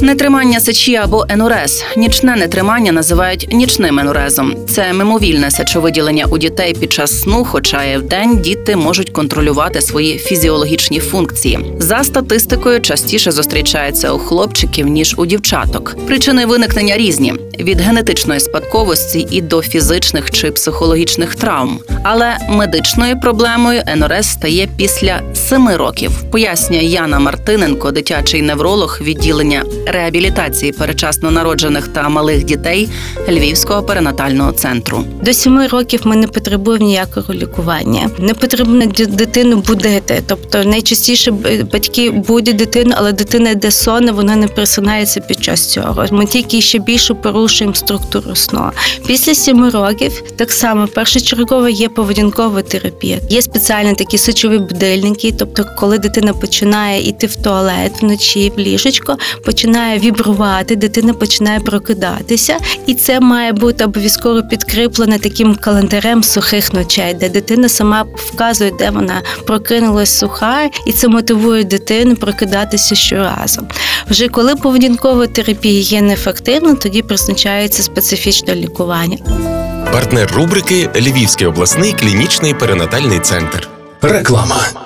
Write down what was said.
Нетримання сечі або енурез. Нічне нетримання називають нічним енурезом. Це мимовільне сечовиділення у дітей під час сну, хоча і вдень діти можуть контролювати свої фізіологічні функції. За статистикою, частіше зустрічається у хлопчиків ніж у дівчаток. Причини виникнення різні від генетичної спадковості і до фізичних чи психологічних травм. Але медичною проблемою енурез стає після семи років. Пояснює Яна Мартиненко, дитячий невролог відділення реабілітації перечасно народжених та малих дітей Львівського перинатального центру. До сіми років ми не потребуємо ніякого лікування. Не потрібно дитину будити. Тобто найчастіше батьки будять дитину, але дитина йде сонна, вона не просинається під час цього. Ми тільки ще більше порушуємо структуру сну. Після сіми років так само першочергово є поведінкова терапія. Є спеціальні такі сечові будильники, тобто, коли дитина починає йти в туалет вночі в ліжечко, починає вібрувати, дитина починає прокидатися, і це має бути обов'язково підкріплене таким календарем сухих ночей, де дитина сама вказує, де вона прокинулась суха, і це мотивує дитину прокидатися щоразу. Вже коли поведінкова терапія є неефективна, тоді призначається специфічне лікування. Партнер рубрики Львівський обласний клінічний перинатальний центр. Реклама.